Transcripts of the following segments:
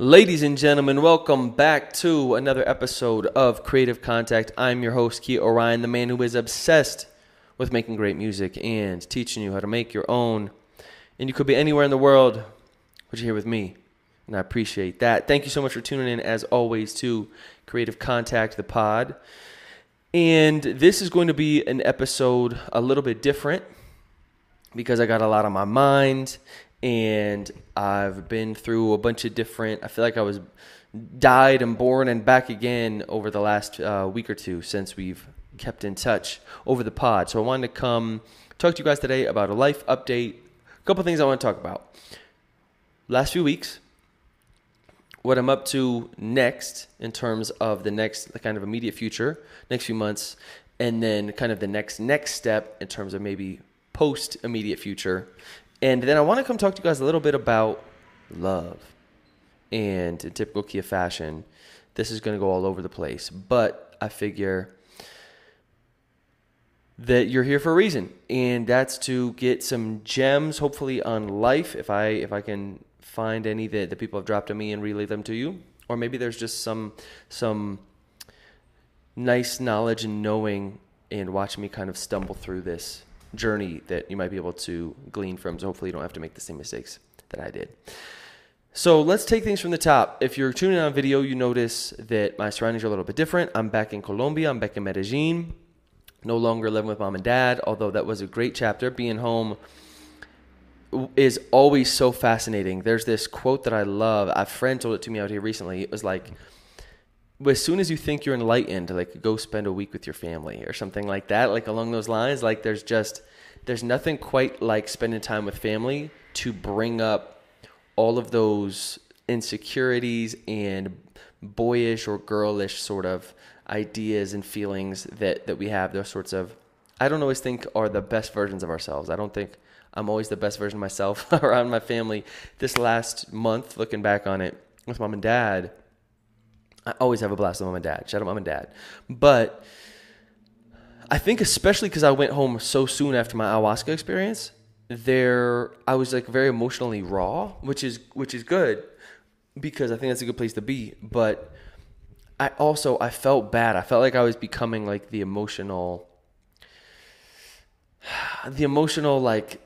Ladies and gentlemen, welcome back to another episode of Creative Contact. I'm your host, Kia Orion, the man who is obsessed with making great music and teaching you how to make your own. And you could be anywhere in the world, but you're here with me, and I appreciate that. Thank you so much for tuning in, as always, to Creative Contact, the pod. And this is going to be an episode a little bit different because I got a lot on my mind and I've been through a bunch of different. I feel like I was died and born and back again over the last uh, week or two since we've kept in touch over the pod. So I wanted to come talk to you guys today about a life update. A couple things I want to talk about. Last few weeks, what I'm up to next in terms of the next the kind of immediate future, next few months, and then kind of the next next step in terms of maybe post immediate future and then I want to come talk to you guys a little bit about love. And in typical Kia fashion, this is going to go all over the place. But I figure that you're here for a reason, and that's to get some gems, hopefully on life. If I if I can find any that, the people have dropped on me and relay them to you, or maybe there's just some some nice knowledge and knowing and watching me kind of stumble through this journey that you might be able to glean from. So hopefully you don't have to make the same mistakes that I did. So let's take things from the top. If you're tuning in on video, you notice that my surroundings are a little bit different. I'm back in Colombia. I'm back in Medellin. No longer living with mom and dad, although that was a great chapter. Being home is always so fascinating. There's this quote that I love. A friend told it to me out here recently. It was like, as soon as you think you're enlightened, like go spend a week with your family or something like that, like along those lines. Like there's just there's nothing quite like spending time with family to bring up all of those insecurities and boyish or girlish sort of ideas and feelings that that we have. Those sorts of I don't always think are the best versions of ourselves. I don't think I'm always the best version of myself around my family. This last month, looking back on it with mom and dad I always have a blast with mom and dad. Shout out mom and dad. But I think especially because I went home so soon after my ayahuasca experience, there I was like very emotionally raw, which is which is good because I think that's a good place to be. But I also I felt bad. I felt like I was becoming like the emotional the emotional like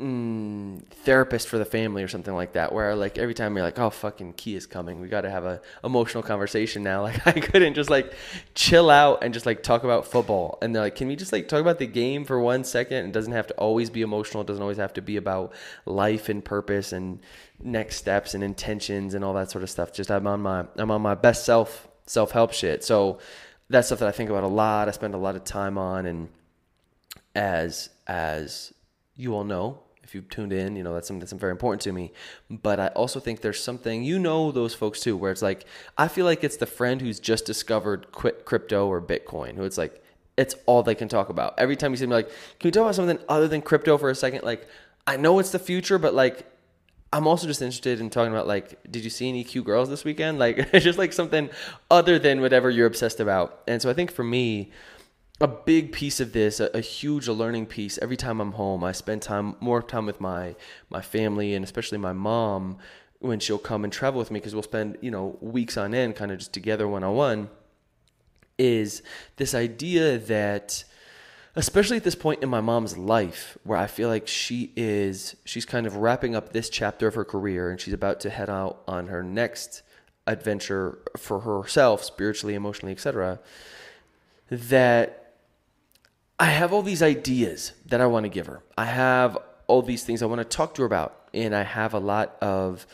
mm, therapist for the family or something like that where like every time you're like oh fucking Kia is coming. We got to have a emotional conversation now. Like i couldn't just like chill out and just like talk about football. And they're like can we just like talk about the game for one second? It doesn't have to always be emotional. It doesn't always have to be about life and purpose and next steps and intentions and all that sort of stuff. Just i'm on my i'm on my best self self-help shit. So that's stuff that i think about a lot i spend a lot of time on. And as as you all know if you've tuned in, you know, that's something that's very important to me. But I also think there's something, you know, those folks too, where it's like, I feel like it's the friend who's just discovered crypto or Bitcoin, who it's like, it's all they can talk about. Every time you see them, like, can we talk about something other than crypto for a second? Like, I know it's the future, but like, I'm also just interested in talking about like, did you see any cute girls this weekend? Like, it's just like something other than whatever you're obsessed about. And so I think for me, a big piece of this, a, a, huge learning piece. Every time I'm home, I spend time more time with my my family and especially my mom when she'll come and travel with me because we'll spend you know weeks on end, kind of just together one on one. Is this idea that, especially at this point in my mom's life, where I feel like she is, she's kind of wrapping up this chapter of her career and she's about to head out on her next adventure for herself, spiritually, emotionally, etc. That I have all these ideas that I want to give her. I have all these things I want to talk to her about. And I have a lot of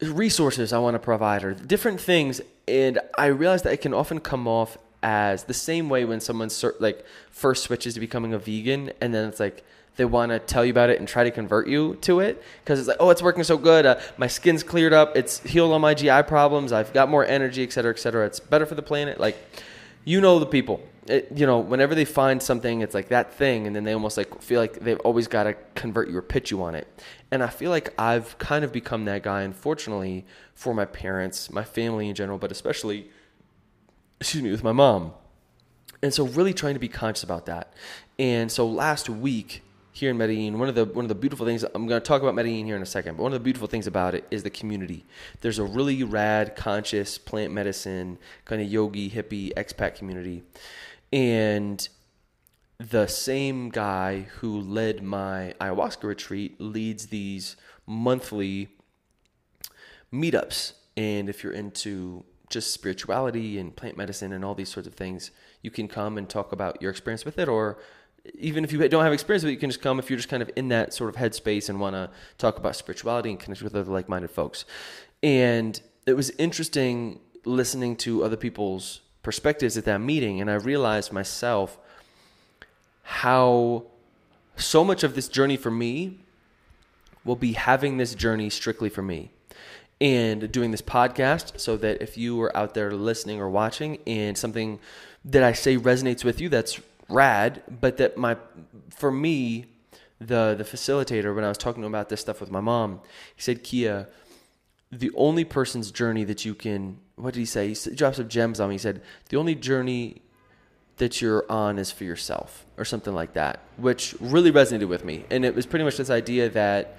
resources I want to provide her, different things. And I realize that it can often come off as the same way when someone like first switches to becoming a vegan and then it's like they want to tell you about it and try to convert you to it because it's like oh it's working so good uh, my skin's cleared up it's healed all my gi problems i've got more energy et cetera et cetera it's better for the planet like you know the people it, you know, whenever they find something, it's like that thing, and then they almost like feel like they've always got to convert you or pitch you on it. And I feel like I've kind of become that guy, unfortunately, for my parents, my family in general, but especially, excuse me, with my mom. And so, really trying to be conscious about that. And so, last week here in Medellin, one of the one of the beautiful things I'm going to talk about Medellin here in a second, but one of the beautiful things about it is the community. There's a really rad, conscious plant medicine kind of yogi hippie expat community, and the same guy who led my ayahuasca retreat leads these monthly meetups. And if you're into just spirituality and plant medicine and all these sorts of things, you can come and talk about your experience with it or even if you don't have experience with it, you can just come if you're just kind of in that sort of headspace and want to talk about spirituality and connect with other like-minded folks. And it was interesting listening to other people's perspectives at that meeting, and I realized myself how so much of this journey for me will be having this journey strictly for me and doing this podcast so that if you are out there listening or watching and something that I say resonates with you, that's rad, but that my for me the the facilitator when I was talking about this stuff with my mom, he said, "Kia, the only person's journey that you can what did he say? He dropped some gems on me. He said, "The only journey that you're on is for yourself," or something like that, which really resonated with me. And it was pretty much this idea that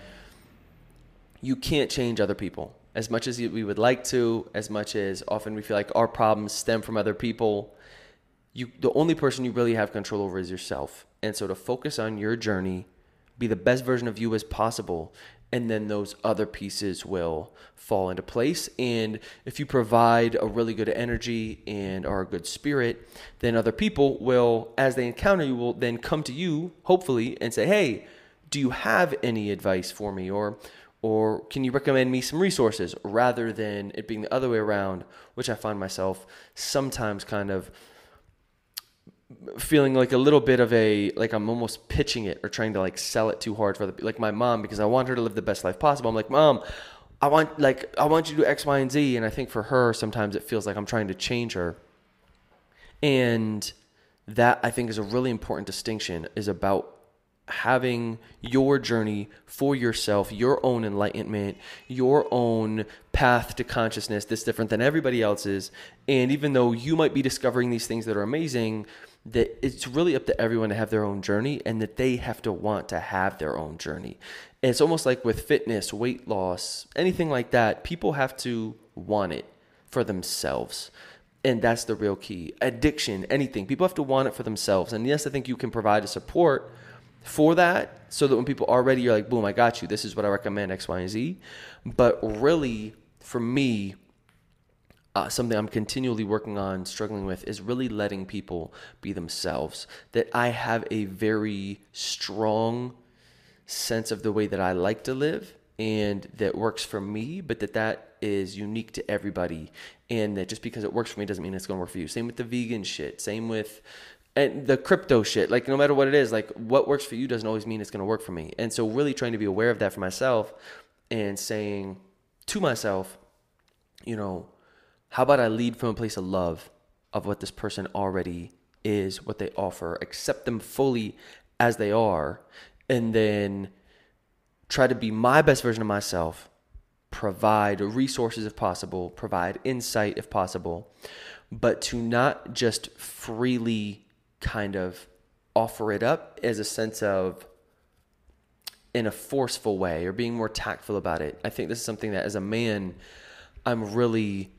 you can't change other people as much as we would like to, as much as often we feel like our problems stem from other people you the only person you really have control over is yourself. And so to focus on your journey, be the best version of you as possible, and then those other pieces will fall into place. And if you provide a really good energy and are a good spirit, then other people will, as they encounter you, will then come to you, hopefully, and say, Hey, do you have any advice for me? Or or can you recommend me some resources rather than it being the other way around, which I find myself sometimes kind of feeling like a little bit of a like I'm almost pitching it or trying to like sell it too hard for the like my mom because I want her to live the best life possible. I'm like, "Mom, I want like I want you to do X, Y, and Z." And I think for her sometimes it feels like I'm trying to change her. And that I think is a really important distinction is about having your journey for yourself, your own enlightenment, your own path to consciousness that's different than everybody else's. And even though you might be discovering these things that are amazing, that it's really up to everyone to have their own journey and that they have to want to have their own journey. And it's almost like with fitness, weight loss, anything like that, people have to want it for themselves. And that's the real key. Addiction, anything, people have to want it for themselves. And yes, I think you can provide a support for that so that when people are ready, you're like, boom, I got you. This is what I recommend, X, Y, and Z. But really, for me, uh, something I'm continually working on, struggling with, is really letting people be themselves. That I have a very strong sense of the way that I like to live and that works for me, but that that is unique to everybody. And that just because it works for me doesn't mean it's going to work for you. Same with the vegan shit. Same with and the crypto shit. Like no matter what it is, like what works for you doesn't always mean it's going to work for me. And so really trying to be aware of that for myself and saying to myself, you know, how about I lead from a place of love of what this person already is, what they offer, accept them fully as they are, and then try to be my best version of myself, provide resources if possible, provide insight if possible, but to not just freely kind of offer it up as a sense of in a forceful way or being more tactful about it. I think this is something that as a man, I'm really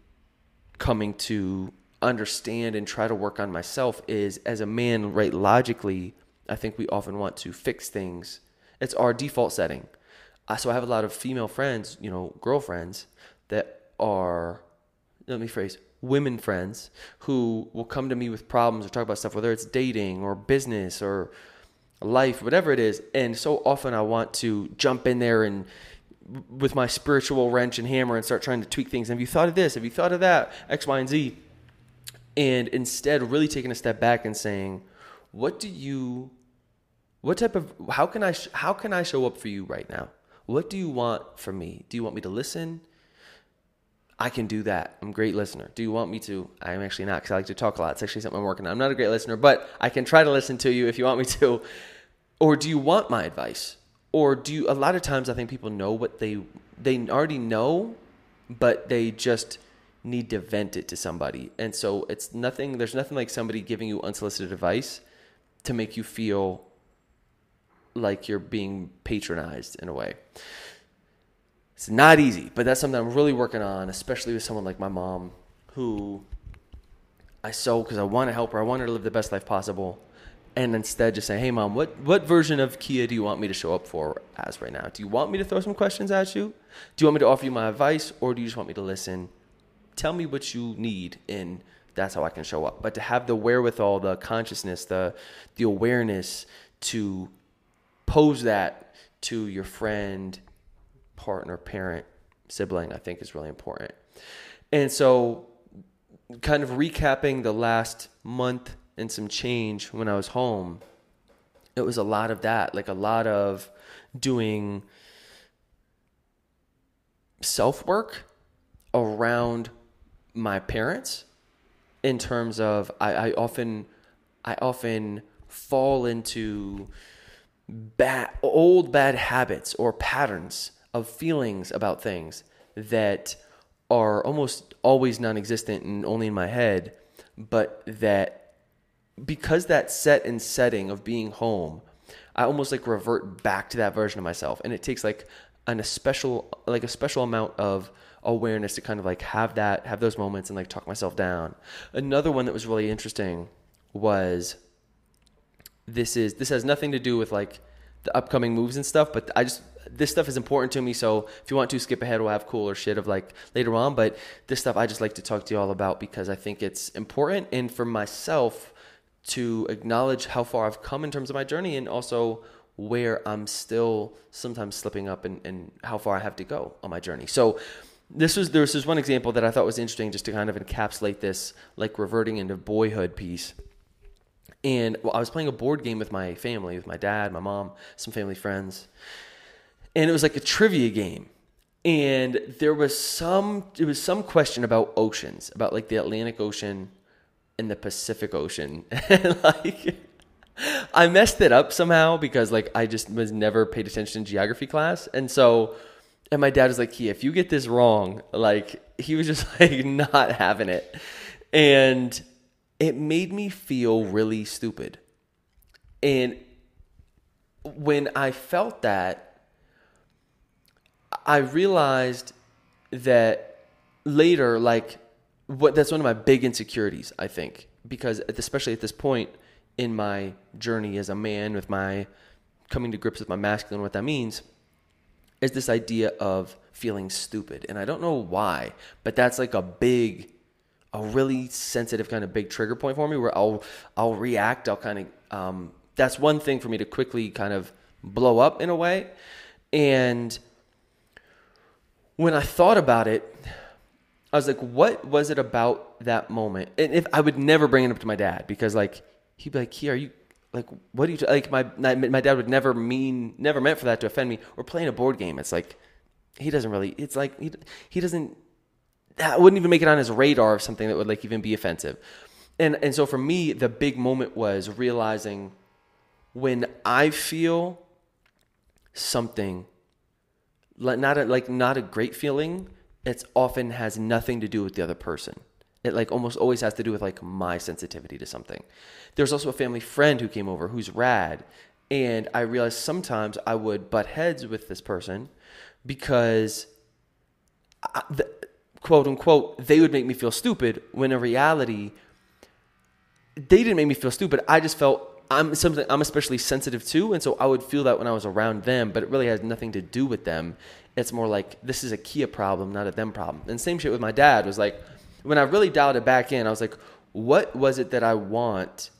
coming to understand and try to work on myself is as a man, right, logically, I think we often want to fix things. It's our default setting. So I have a lot of female friends, you know, girlfriends that are, let me phrase, women friends who will come to me with problems or talk about stuff, whether it's dating or business or life, whatever it is. And so often I want to jump in there and with my spiritual wrench and hammer and start trying to tweak things. Have you thought of this? Have you thought of that? X, Y, and Z. And instead, really taking a step back and saying, what do you, what type of, how can I, how can I show up for you right now? What do you want from me? Do you want me to listen? I can do that. I'm a great listener. Do you want me to? I'm actually not because I like to talk a lot. It's actually something I'm working on. I'm not a great listener, but I can try to listen to you if you want me to. Or do you want my advice? Or do you a lot of times i think people know what they they already know but they just need to vent it to somebody and so it's nothing there's nothing like somebody giving you unsolicited advice to make you feel like you're being patronized in a way. It's not easy, but that's something I'm really working on, especially with someone like my mom, who I so because I want to help her. I want her to live the best life possible, and instead just say, "Hey, mom, what what version of Kia do you want me to show up for as right now? Do you want me to throw some questions at you? Do you want me to offer you my advice, or do you just want me to listen? Tell me what you need, and that's how I can show up. But to have the wherewithal, the consciousness, the the awareness to pose that to your friend, partner, parent, sibling, I think is really important. And so, kind of recapping the last month and some change when I was home, it was a lot of that, like a lot of doing self work around my parents in terms of I, I often I often fall into bad old bad habits or patterns of feelings about things that are almost always non-existent and only in my head but that because that set and setting of being home i almost like revert back to that version of myself. And it takes like an a special like a special amount of awareness to kind of like have that have those moments and like talk myself down. Another one that was really interesting was this is this has nothing to do with like the upcoming moves and stuff but i just this stuff is important to me so if you want to skip ahead we'll have cooler shit of like later on but this stuff i just like to talk to you all about because i think it's important. And for myself to acknowledge how far i've come in terms of my journey and also where i'm still sometimes slipping up and, and how far i have to go on my journey so this was there was this one example that i thought was interesting just to kind of encapsulate this like reverting into boyhood piece and I was playing a board game with my family, with my dad, my mom, some family friends. And it was like a trivia game. And there was some it was some question about oceans, about like the Atlantic Ocean and the Pacific Ocean. like I messed it up somehow because like I just was never paid attention in geography class. And so and my dad was like, "Kia, if you get this wrong, like he was just like not having it." And it made me feel really stupid. And when I felt that, I realized that later, like, what that's one of my big insecurities, I think, because especially at this point in my journey as a man, with my coming to grips with my masculine, what that means is this idea of feeling stupid. And I don't know why, but that's like a big a really sensitive kind of big trigger point for me where I'll I'll react. I'll kind of um, that's one thing for me to quickly kind of blow up in a way. And when I thought about it, I was like, what was it about that moment? And if I would never bring it up to my dad because like he'd be like, "Here, are you like what do you like?" My my dad would never mean never meant for that to offend me. Or playing a board game, it's like he doesn't really. It's like he he doesn't that wouldn't even make it on his radar of something that would like even be offensive. And and so for me, the big moment was realizing when I feel something not a, like not a great feeling, it often has nothing to do with the other person. It like almost always has to do with like my sensitivity to something. There's also a family friend who came over who's rad, and I realized sometimes I would butt heads with this person because I, the, quote unquote, they would make me feel stupid when in reality, they didn't make me feel stupid. I just felt I'm something I'm especially sensitive to. And so I would feel that when I was around them, but it really has nothing to do with them. It's more like this is a Kia problem, not a them problem. And same shit with my dad was like, when I really dialed it back in, I was like, what was it that I want?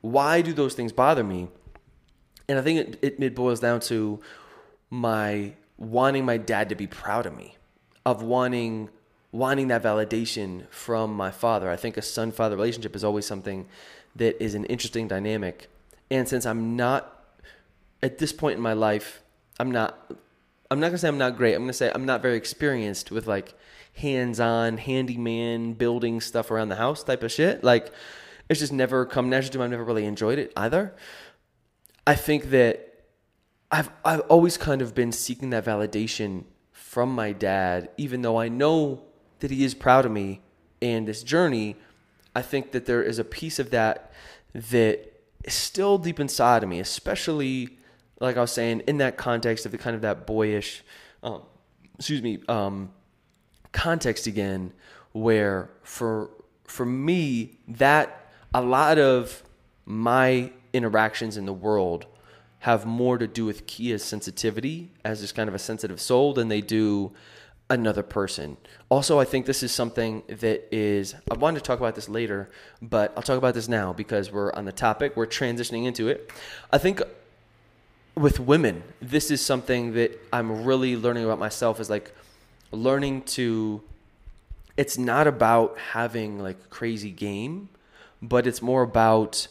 Why do those things bother me? And I think it, it, it boils down to my wanting my dad to be proud of me of wanting wanting that validation from my father. I think a son father relationship is always something that is an interesting dynamic. And since I'm not at this point in my life, I'm not I'm not gonna say I'm not great. I'm gonna say I'm not very experienced with like hands-on, handyman, building stuff around the house type of shit. Like it's just never come natural to me. I've never really enjoyed it either. I think that I've I've always kind of been seeking that validation from my dad, even though I know that he is proud of me and this journey, I think that there is a piece of that that is still deep inside of me, especially like I was saying, in that context of the kind of that boyish, um, excuse me, um, context again, where for for me that a lot of my interactions in the world have more to do with Kia's sensitivity as just kind of a sensitive soul than they do another person. Also, I think this is something that is, I wanted to talk about this later, but I'll talk about this now because we're on the topic, we're transitioning into it. I think with women, this is something that I'm really learning about myself is like learning to, it's not about having like crazy game, but it's more about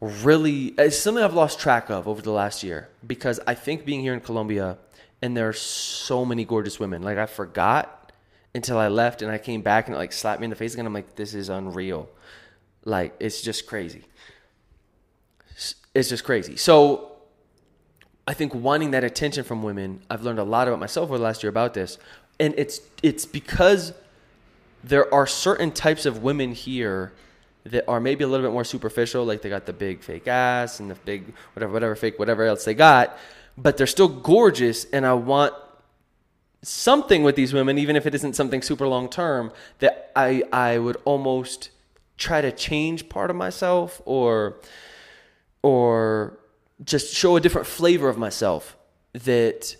really, it's something I've lost track of over the last year because I think being here in Colombia, and there are so many gorgeous women. Like I forgot until I left and I came back and it like slapped me in the face again. I'm like, this is unreal. Like it's just crazy. It's just crazy. So I think wanting that attention from women, I've learned a lot about myself over the last year about this. And it's it's because there are certain types of women here that are maybe a little bit more superficial, like they got the big fake ass and the big whatever, whatever fake, whatever else they got but they're still gorgeous and I want something with these women even if it isn't something super long term that I I would almost try to change part of myself or or just show a different flavor of myself that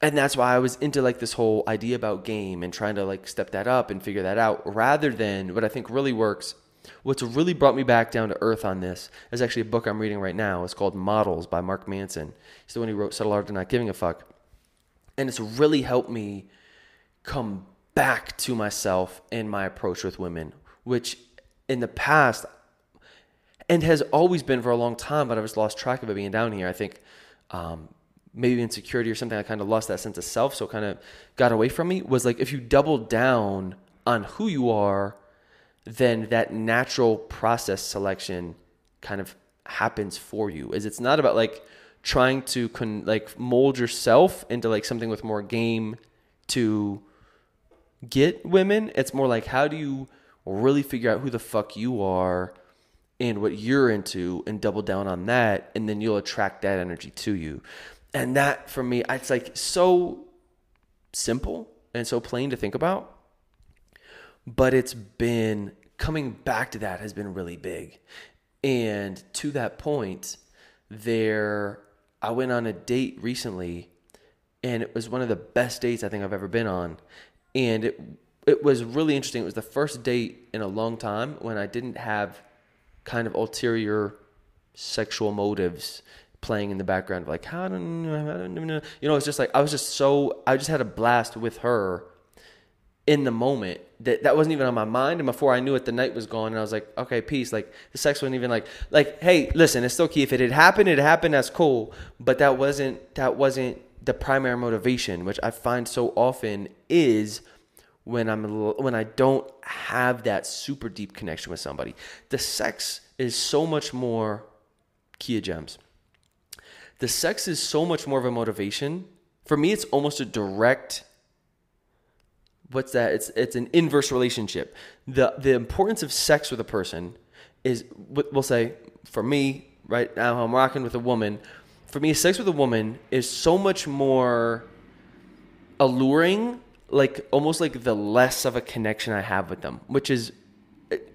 and that's why I was into like this whole idea about game and trying to like step that up and figure that out rather than what I think really works What's really brought me back down to earth on this is actually a book I'm reading right now. It's called Models by Mark Manson. He's the one who wrote Subtle Art of Not Giving a Fuck. And it's really helped me come back to myself and my approach with women, which in the past and has always been for a long time, but I just lost track of it being down here. I think um, maybe insecurity or something, I kind of lost that sense of self, so kind of got away from me. Was like if you double down on who you are then that natural process selection kind of happens for you. Is it's not about like trying to con- like mold yourself into like something with more game to get women. It's more like how do you really figure out who the fuck you are and what you're into and double down on that and then you'll attract that energy to you. And that for me it's like so simple and so plain to think about but it's been coming back to that has been really big. And to that point, there I went on a date recently and it was one of the best dates I think I've ever been on. And it it was really interesting. It was the first date in a long time when I didn't have kind of ulterior sexual motives playing in the background like how don't you know it's just like I was just so I just had a blast with her in the moment that that wasn't even on my mind and before i knew it the night was gone and i was like okay peace. Like the sex wasn't even like like hey listen it's still Kia. If it had happened it happened that's cool. But that wasn't that wasn't the primary motivation which i find so often is when i'm when i don't have that super deep connection with somebody the sex is so much more kia gems the sex is so much more of a motivation for me it's almost a direct what's that? It's it's an inverse relationship. The the importance of sex with a person is we'll say for me right now I'm rocking with a woman. For me, sex with a woman is so much more alluring, like almost like the less of a connection I have with them, which is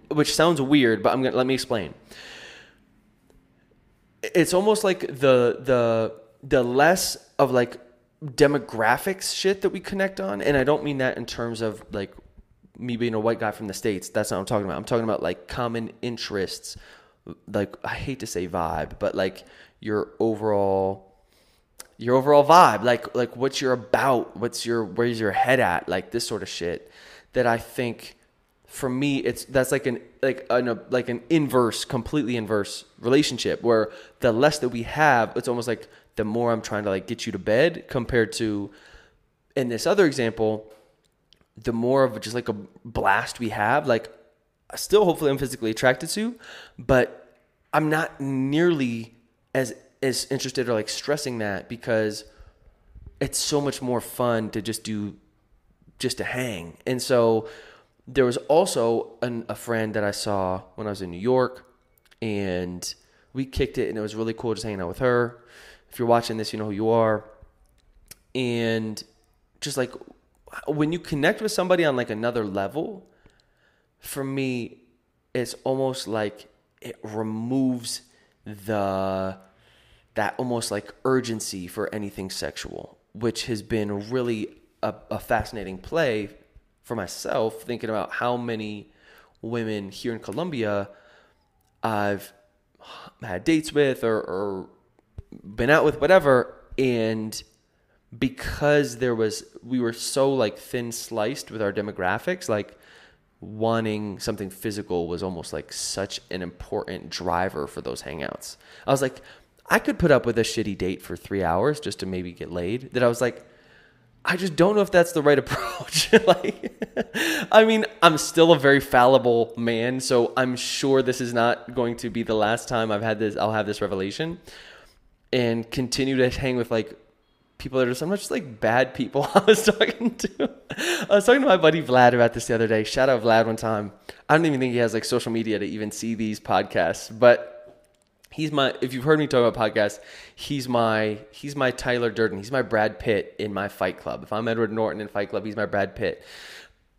which sounds weird, but I'm gonna let me explain. It's almost like the the the less of like demographics shit that we connect on, and I don't mean that in terms of like me being a white guy from the states. That's not what I'm talking about. I'm talking about like common interests. Like I hate to say vibe, but like your overall your overall vibe, like like what you're about, what's your where's your head at, like this sort of shit. That I think for me it's that's like an like an like an inverse, completely inverse relationship where the less that we have, it's almost like the more I'm trying to like get you to bed compared to in this other example, the more of just like a blast we have, like still hopefully I'm physically attracted to, but I'm not nearly as as interested or like stressing that because it's so much more fun to just do just to hang. And so there was also an, a friend that I saw when I was in New York and we kicked it and it was really cool just hanging out with her. If you're watching this, you know who you are. And just like when you connect with somebody on like another level, for me, it's almost like it removes the that almost like urgency for anything sexual, which has been really a, a fascinating play for myself, thinking about how many women here in Colombia I've had dates with or, or been out with, whatever, and because there was we were so like thin sliced with our demographics, like wanting something physical was almost like such an important driver for those hangouts. I was like, I could put up with a shitty date for three hours just to maybe get laid. That I was like, I just don't know if that's the right approach. like, I mean, I'm still a very fallible man, so I'm sure this is not going to be the last time I've had this. I'll have this revelation, and continue to hang with like people that are so much like bad people. I was talking to, I was talking to my buddy Vlad about this the other day. Shout out Vlad one time. I don't even think he has like social media to even see these podcasts, but he's my if you've heard me talk about podcasts he's my he's my tyler durden. He's my brad pitt in my fight club. If i'm edward norton in fight club he's my brad pitt.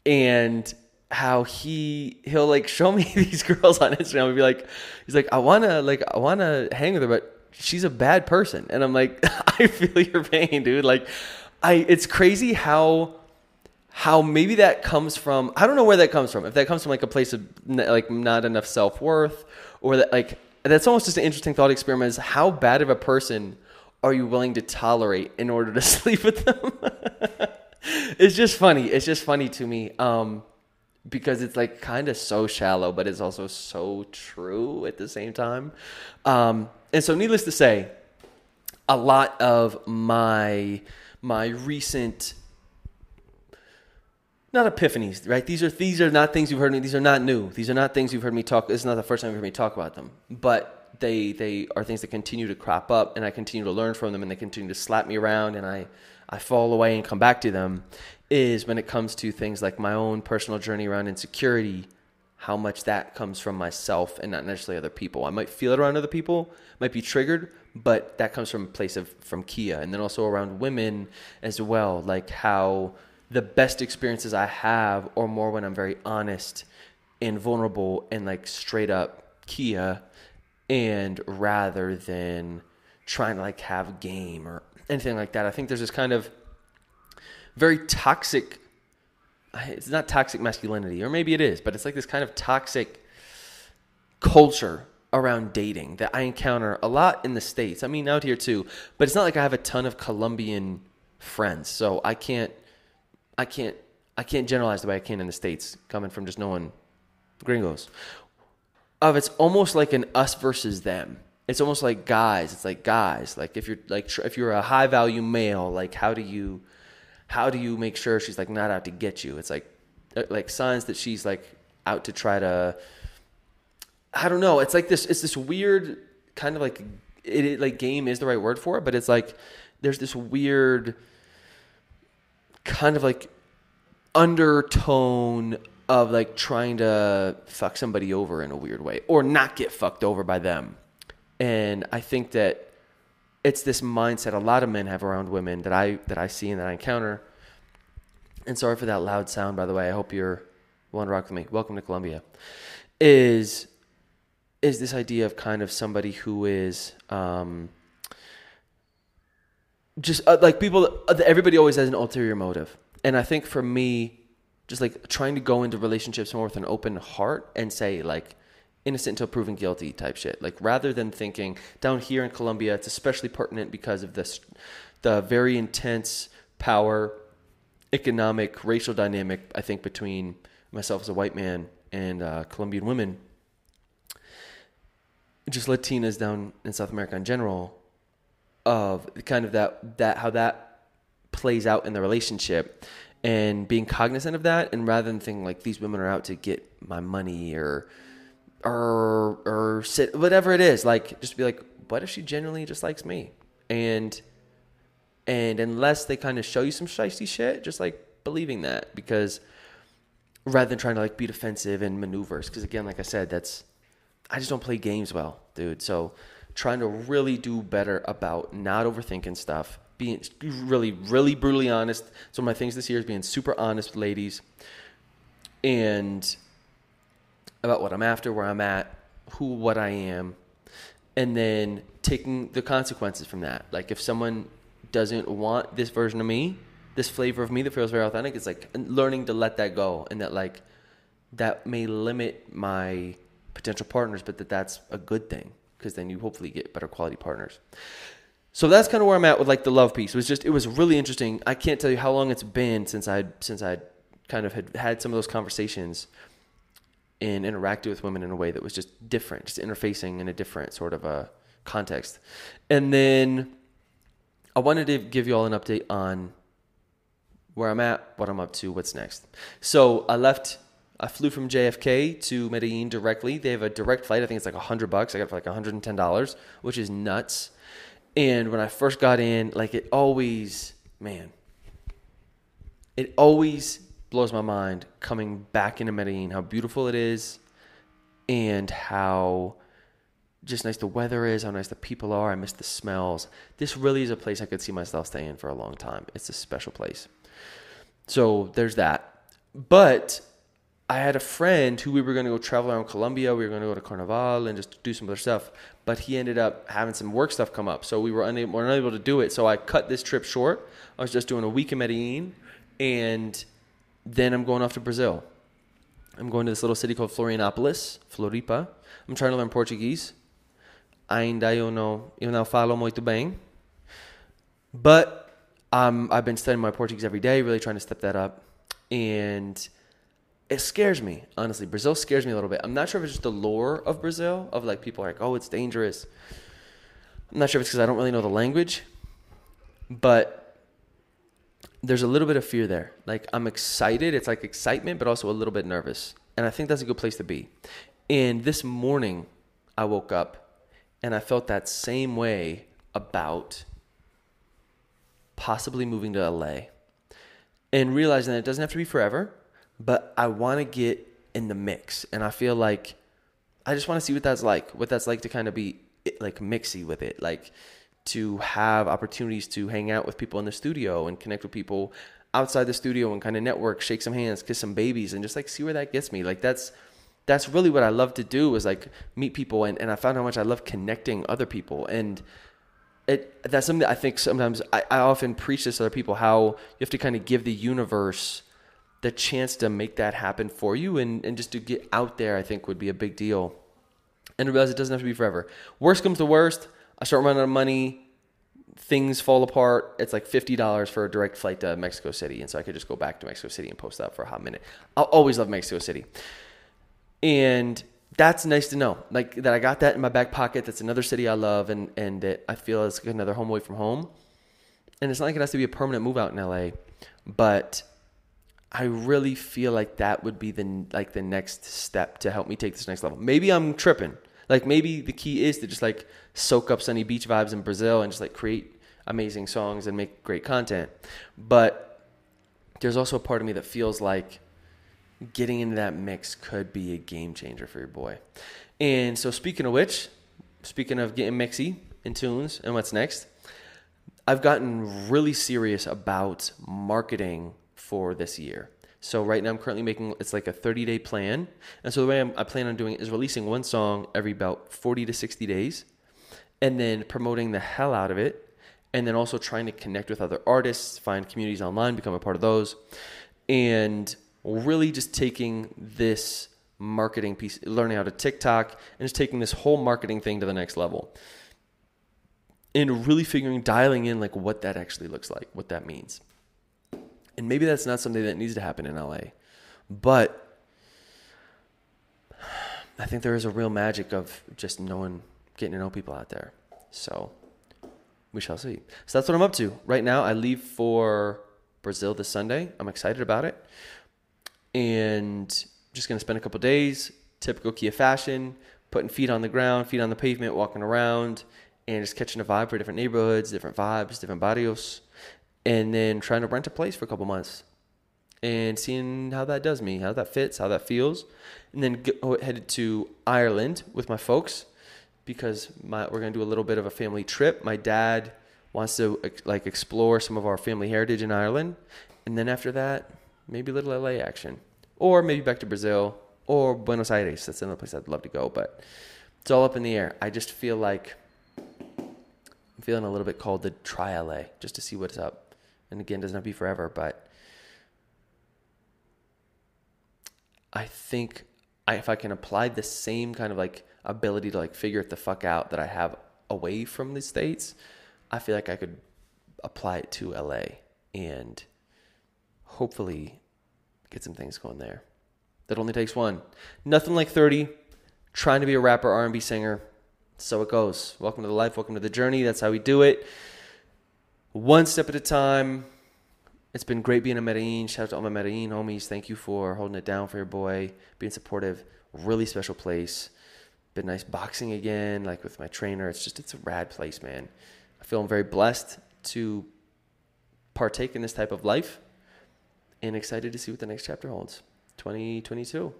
And how he he'll like show me these girls on instagram and be like he's like i want to like i want to hang with her but she's a bad person. And i'm like i feel your pain dude. Like i it's crazy how how maybe that comes from i don't know where that comes from. If that comes from like a place of like not enough self-worth or that like that's almost just an interesting thought experiment is how bad of a person are you willing to tolerate in order to sleep with them? It's just funny. It's just funny to me um, because it's like kind of so shallow but it's also so true at the same time. Um, and so needless to say a lot of my my recent not epiphanies, right? These are these are not things you've heard me. These are not new. These are not things you've heard me talk. This is not the first time you've heard me talk about them. But they they are things that continue to crop up, and I continue to learn from them, and they continue to slap me around, and I I fall away and come back to them. Is when it comes to things like my own personal journey around insecurity, how much that comes from myself and not necessarily other people. I might feel it around other people, might be triggered, but that comes from a place of from Kia, and then also around women as well, like how the best experiences I have or more when I'm very honest and vulnerable and like straight up Kia and rather than trying to like have game or anything like that. I think there's this kind of very toxic it's not toxic masculinity or maybe it is, but it's like this kind of toxic culture around dating that I encounter a lot in the states. I mean out here too, but it's not like I have a ton of Colombian friends. So I can't I can't I can't generalize the way I can in the states, coming from just knowing gringos. Of it's almost like an us versus them. It's almost like guys. It's like guys. Like if you're like if you're a high value male, like how do you how do you make sure she's like not out to get you? It's like uh, like signs that she's like out to try to. I don't know. It's like this. It's this weird kind of like it, it like game is the right word for it, but it's like there's this weird kind of like undertone of like trying to fuck somebody over in a weird way or not get fucked over by them. And I think that it's this mindset a lot of men have around women that I that I see and that I encounter. And sorry for that loud sound by the way. I hope you're willing to rock with me. Welcome to Colombia. Is is this idea of kind of somebody who is um, just uh, like people uh, everybody always has an ulterior motive. And i think for me just like trying to go into relationships more with an open heart and say like innocent until proven guilty type shit like rather than thinking down here in colombia it's especially pertinent because of this the very intense power economic racial dynamic i think between myself as a white man and uh, colombian women. Just latinas down in south america in general of kind of that that how that plays out in the relationship and being cognizant of that and rather than thinking like these women are out to get my money or or or sit whatever it is like just be like what if she genuinely just likes me and and unless they kind of show you some shisty shit just like believing that because rather than trying to like be defensive and maneuvers because again like i said that's I just don't play games well, dude. So trying to really do better about not overthinking stuff, being really, really brutally honest. So my things this year is being super honest with ladies and about what I'm after, where I'm at, who, what I am, and then taking the consequences from that. Like if someone doesn't want this version of me, this flavor of me that feels very authentic, it's like learning to let that go and that like that may limit my potential partners, but that that's a good thing because then you hopefully get better quality partners. So that's kind of where I'm at with like the love piece. It was just it was really interesting. I can't tell you how long it's been since I since I kind of had had some of those conversations and interacted with women in a way that was just different, just interfacing in a different sort of a context. And then I wanted to give you all an update on where I'm at, what I'm up to, what's next. So I left. I flew from JFK to Medellin directly. They have a direct flight. I think it's like a hundred bucks. I got it for like hundred and ten dollars, which is nuts. And when I first got in, like it always, man, it always blows my mind coming back into Medellin, how beautiful it is, and how just nice the weather is, how nice the people are. I miss the smells. This really is a place I could see myself staying for a long time. It's a special place. So there's that. But I had a friend who we were going to go travel around Colombia. We were going to go to Carnival and just do some other stuff. But he ended up having some work stuff come up, so we were unable, were unable to do it. So I cut this trip short. I was just doing a week in Medellin, and then I'm going off to Brazil. I'm going to this little city called Florianopolis, Floripa. I'm trying to learn Portuguese. Ainda eu não, eu não falo muito bem. But um, I've been studying my Portuguese every day, really trying to step that up. And it scares me, honestly. Brazil scares me a little bit. I'm not sure if it's just the lore of Brazil, of like people are like, oh, it's dangerous. I'm not sure if it's because I don't really know the language. But there's a little bit of fear there. Like I'm excited. It's like excitement, but also a little bit nervous. And I think that's a good place to be. And this morning, I woke up and I felt that same way about possibly moving to LA and realizing that it doesn't have to be forever, but I want to get in the mix. And I feel like I just want to see what that's like, what that's like to kind of be like mixy with it. Like, to have opportunities to hang out with people in the studio and connect with people outside the studio and kind of network, shake some hands, kiss some babies, and just like see where that gets me. Like that's that's really what I love to do is like meet people and, and I found how much I love connecting other people and it that's something that I think sometimes I, I often preach this to other people how you have to kind of give the universe the chance to make that happen for you and, and just to get out there I think would be a big deal. And realize it doesn't have to be forever. Worst comes to worst, I start running out of money. Things fall apart. It's like fifty dollars for a direct flight to Mexico City, and so I could just go back to Mexico City and post up for a hot minute. I'll always love Mexico City, and that's nice to know. Like that, I got that in my back pocket. That's another city I love, and and that I feel is another home away from home. And it's not like it has to be a permanent move out in LA, but I really feel like that would be the like the next step to help me take this next level. Maybe I'm tripping. Like maybe the key is to just like soak up sunny beach vibes in Brazil and just like create amazing songs and make great content. But there's also a part of me that feels like getting into that mix could be a game changer for your boy. And so speaking of which, speaking of getting mixy in tunes and what's next, I've gotten really serious about marketing for this year. So right now I'm currently making it's like a 30 day plan, and so the way I'm, i plan on doing it is releasing one song every about 40 to 60 days, and then promoting the hell out of it, and then also trying to connect with other artists, find communities online, become a part of those, and really just taking this marketing piece, learning how to TikTok, and just taking this whole marketing thing to the next level. And really figuring, dialing in like what that actually looks like, what that means. And maybe that's not something that needs to happen in LA. But I think there is a real magic of just knowing, getting to know people out there. So we shall see. So that's what I'm up to. Right now, I leave for Brazil this Sunday. I'm excited about it. And just going to spend a couple days, typical Kia fashion, putting feet on the ground, feet on the pavement, walking around, and just catching a vibe for different neighborhoods, different vibes, different barrios and then trying to rent a place for a couple months and seeing how that does me, how that fits, how that feels, and then go, oh, headed to Ireland with my folks because my, we're gonna do a little bit of a family trip. My dad wants to like explore some of our family heritage in Ireland, and then after that, maybe a little LA action, or maybe back to Brazil or Buenos Aires. That's another place I'd love to go, but it's all up in the air. I just feel like I'm feeling a little bit called to try LA just to see what's up. And again, doesn't have to be forever, but I think I, if I can apply the same kind of like ability to like figure it the fuck out that I have away from the states, I feel like I could apply it to LA and hopefully get some things going there. That only takes one. Nothing like 30, trying to be a rapper, R&B singer. So it goes. Welcome to the life, welcome to the journey. That's how we do it. One step at a time. It's been great being in Medellin. Shout out to all my Medellin homies. Thank you for holding it down for your boy, being supportive. Really special place. Been nice boxing again, like with my trainer. It's just, it's a rad place, man. I feel I'm very blessed to partake in this type of life and excited to see what the next chapter holds. 2022.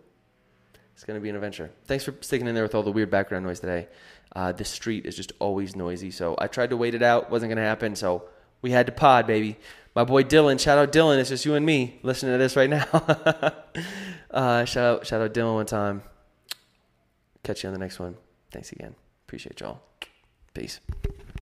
It's going to be an adventure. Thanks for sticking in there with all the weird background noise today. Uh, the street is just always noisy, so I tried to wait it out. Wasn't going to happen, so we had to pod, baby. My boy Dylan, shout out Dylan. It's just you and me listening to this right now. uh, shout out, shout out Dylan one time. Catch you on the next one. Thanks again. Appreciate y'all. Peace.